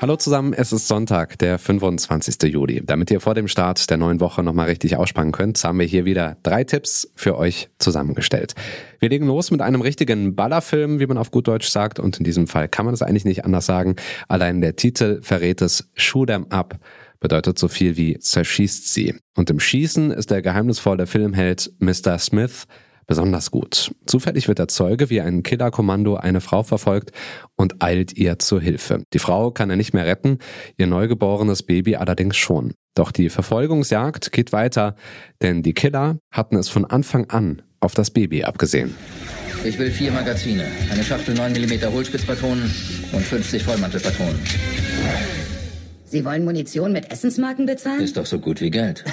Hallo zusammen, es ist Sonntag, der 25. Juli. Damit ihr vor dem Start der neuen Woche nochmal richtig ausspannen könnt, haben wir hier wieder drei Tipps für euch zusammengestellt. Wir legen los mit einem richtigen Ballerfilm, wie man auf gut Deutsch sagt, und in diesem Fall kann man es eigentlich nicht anders sagen. Allein der Titel verrät es Shoot 'em Up bedeutet so viel wie zerschießt sie. Und im Schießen ist der geheimnisvolle Filmheld Mr. Smith besonders gut. Zufällig wird der Zeuge, wie ein Killerkommando eine Frau verfolgt und eilt ihr zur Hilfe. Die Frau kann er nicht mehr retten, ihr neugeborenes Baby allerdings schon. Doch die Verfolgungsjagd geht weiter, denn die Killer hatten es von Anfang an auf das Baby abgesehen. Ich will vier Magazine, eine Schachtel 9 mm Hohlspitzpatronen und 50 Vollmantelpatronen. Sie wollen Munition mit Essensmarken bezahlen? Ist doch so gut wie Geld.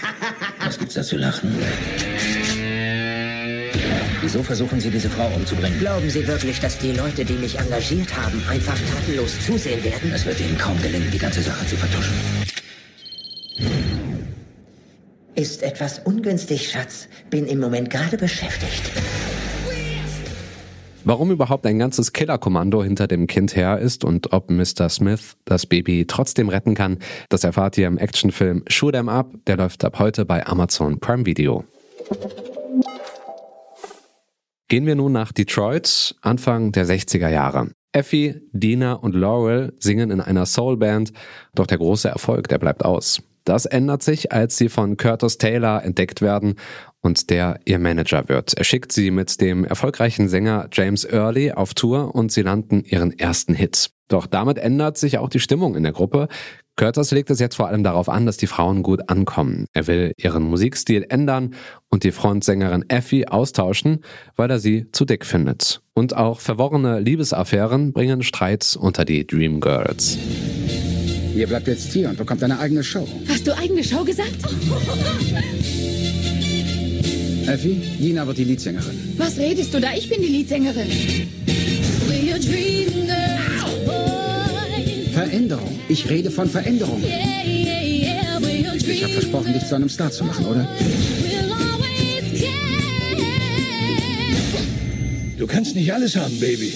Was gibt's da zu lachen? Wieso versuchen Sie, diese Frau umzubringen? Glauben Sie wirklich, dass die Leute, die mich engagiert haben, einfach tatenlos zusehen werden? Es wird Ihnen kaum gelingen, die ganze Sache zu vertuschen. Ist etwas ungünstig, Schatz. Bin im Moment gerade beschäftigt. Warum überhaupt ein ganzes Killerkommando hinter dem Kind her ist und ob Mr. Smith das Baby trotzdem retten kann, das erfahrt ihr im Actionfilm Shoot 'em Up. Der läuft ab heute bei Amazon Prime Video. Gehen wir nun nach Detroit, Anfang der 60er Jahre. Effie, Dina und Laurel singen in einer Soulband, doch der große Erfolg, der bleibt aus. Das ändert sich, als sie von Curtis Taylor entdeckt werden und der ihr Manager wird. Er schickt sie mit dem erfolgreichen Sänger James Early auf Tour und sie landen ihren ersten Hit. Doch damit ändert sich auch die Stimmung in der Gruppe. Curtis legt es jetzt vor allem darauf an, dass die Frauen gut ankommen. Er will ihren Musikstil ändern und die Frontsängerin Effie austauschen, weil er sie zu dick findet. Und auch verworrene Liebesaffären bringen Streits unter die Dream Girls. Ihr bleibt jetzt hier und bekommt eine eigene Show. Hast du eigene Show gesagt? Effie, Dina wird die Leadsängerin. Was redest du da? Ich bin die Leadsängerin. Veränderung. Ich rede von Veränderung. Ich habe versprochen, dich zu einem Star zu machen, oder? Du kannst nicht alles haben, Baby.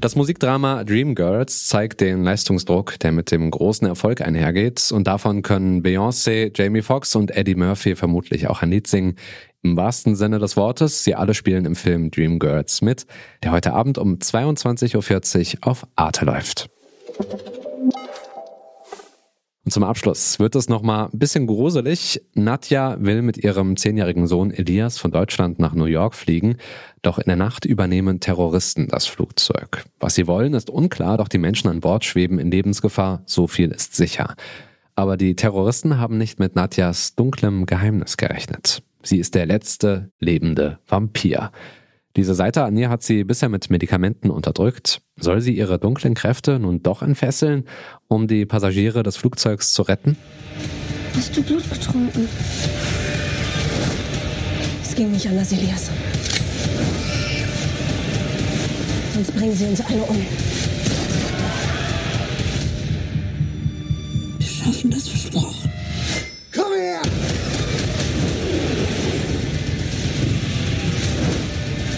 Das Musikdrama Dreamgirls zeigt den Leistungsdruck, der mit dem großen Erfolg einhergeht. Und davon können Beyoncé, Jamie Foxx und Eddie Murphy vermutlich auch ein Lied singen. Im wahrsten Sinne des Wortes, sie alle spielen im Film Dreamgirls mit, der heute Abend um 22.40 Uhr auf Arte läuft. Und zum Abschluss wird es nochmal ein bisschen gruselig. Nadja will mit ihrem zehnjährigen Sohn Elias von Deutschland nach New York fliegen, doch in der Nacht übernehmen Terroristen das Flugzeug. Was sie wollen, ist unklar, doch die Menschen an Bord schweben in Lebensgefahr, so viel ist sicher. Aber die Terroristen haben nicht mit Nadjas dunklem Geheimnis gerechnet. Sie ist der letzte lebende Vampir. Diese Seite an ihr hat sie bisher mit Medikamenten unterdrückt. Soll sie ihre dunklen Kräfte nun doch entfesseln, um die Passagiere des Flugzeugs zu retten? Hast du Blut getrunken? Es ging nicht anders, Elias. Sonst bringen sie uns alle um.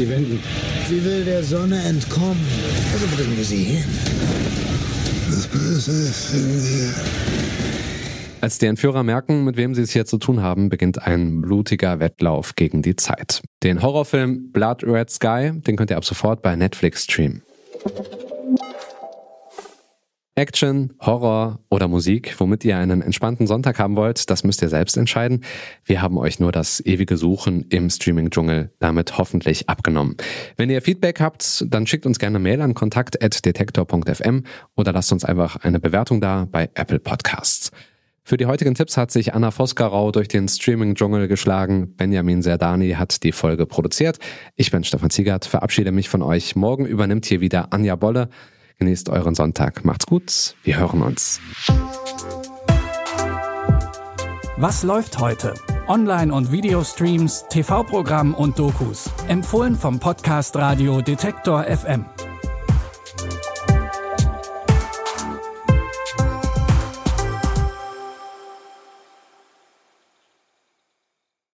Sie wenden. Sie will der Sonne entkommen. Also bringen wir sie hin. Das Böse ist in mir. Als die Entführer merken, mit wem sie es hier zu tun haben, beginnt ein blutiger Wettlauf gegen die Zeit. Den Horrorfilm Blood Red Sky, den könnt ihr ab sofort bei Netflix streamen. Action, Horror oder Musik, womit ihr einen entspannten Sonntag haben wollt, das müsst ihr selbst entscheiden. Wir haben euch nur das ewige Suchen im Streaming-Dschungel damit hoffentlich abgenommen. Wenn ihr Feedback habt, dann schickt uns gerne Mail an kontakt.detektor.fm oder lasst uns einfach eine Bewertung da bei Apple Podcasts. Für die heutigen Tipps hat sich Anna Voskarau durch den Streaming-Dschungel geschlagen. Benjamin Serdani hat die Folge produziert. Ich bin Stefan Ziegert, verabschiede mich von euch. Morgen übernimmt hier wieder Anja Bolle. Genießt euren Sonntag. Macht's gut. Wir hören uns. Was läuft heute? Online- und Videostreams, TV-Programm und Dokus. Empfohlen vom Podcast Radio Detektor FM.